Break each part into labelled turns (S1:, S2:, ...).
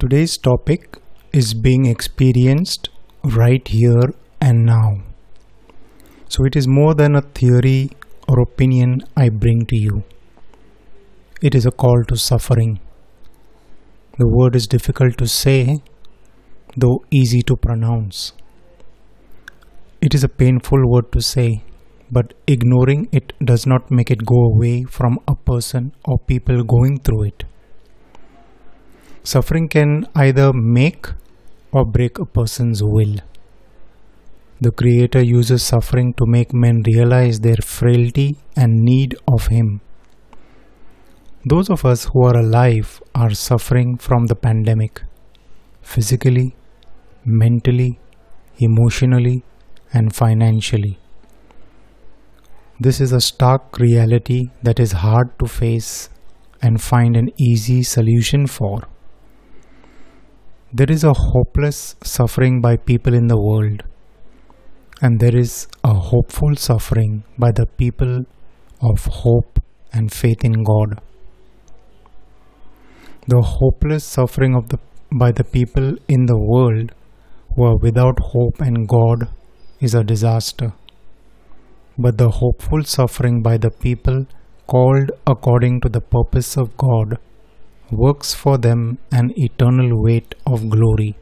S1: Today's topic is being experienced right here and now. So it is more than a theory or opinion I bring to you. It is a call to suffering. The word is difficult to say, though easy to pronounce. It is a painful word to say, but ignoring it does not make it go away from a person or people going through it. Suffering can either make or break a person's will. The Creator uses suffering to make men realize their frailty and need of Him. Those of us who are alive are suffering from the pandemic physically, mentally, emotionally, and financially. This is a stark reality that is hard to face and find an easy solution for. There is a hopeless suffering by people in the world, and there is a hopeful suffering by the people of hope and faith in God. The hopeless suffering of the by the people in the world who are without hope and God is a disaster. But the hopeful suffering by the people called according to the purpose of God works for them an eternal weight of glory.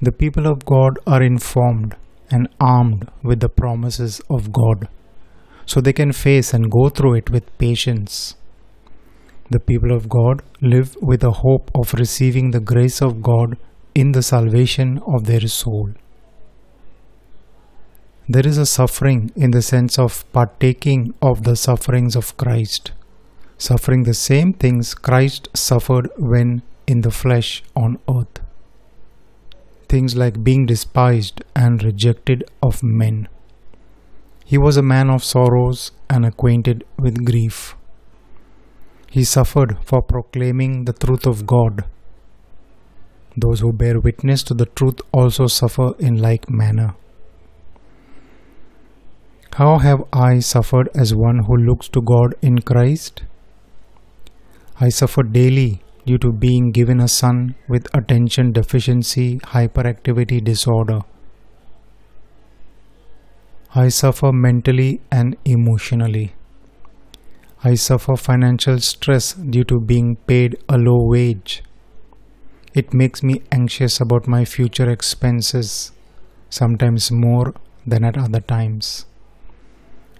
S1: The people of God are informed and armed with the promises of God, so they can face and go through it with patience. The people of God live with a hope of receiving the grace of God in the salvation of their soul. There is a suffering in the sense of partaking of the sufferings of Christ suffering the same things Christ suffered when in the flesh on earth. Things like being despised and rejected of men. He was a man of sorrows and acquainted with grief. He suffered for proclaiming the truth of God. Those who bear witness to the truth also suffer in like manner. How have I suffered as one who looks to God in Christ? I suffer daily due to being given a son with attention deficiency hyperactivity disorder. I suffer mentally and emotionally. I suffer financial stress due to being paid a low wage. It makes me anxious about my future expenses, sometimes more than at other times.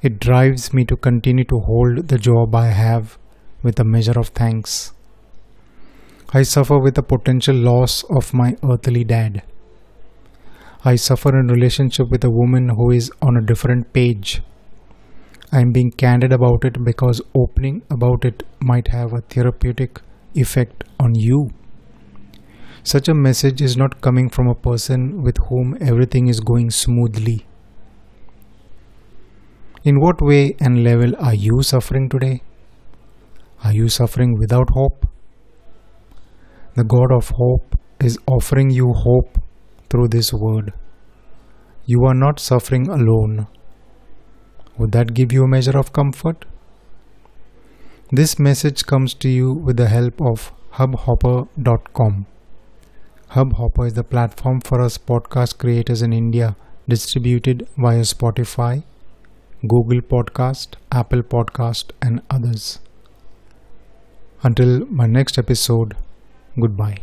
S1: It drives me to continue to hold the job I have with a measure of thanks. I suffer with the potential loss of my earthly dad. I suffer in relationship with a woman who is on a different page. I am being candid about it because opening about it might have a therapeutic effect on you. Such a message is not coming from a person with whom everything is going smoothly. In what way and level are you suffering today? Are you suffering without hope? The God of hope is offering you hope through this word. You are not suffering alone. Would that give you a measure of comfort? This message comes to you with the help of hubhopper.com. Hubhopper is the platform for us podcast creators in India distributed via Spotify, Google Podcast, Apple Podcast and others. Until my next episode, goodbye.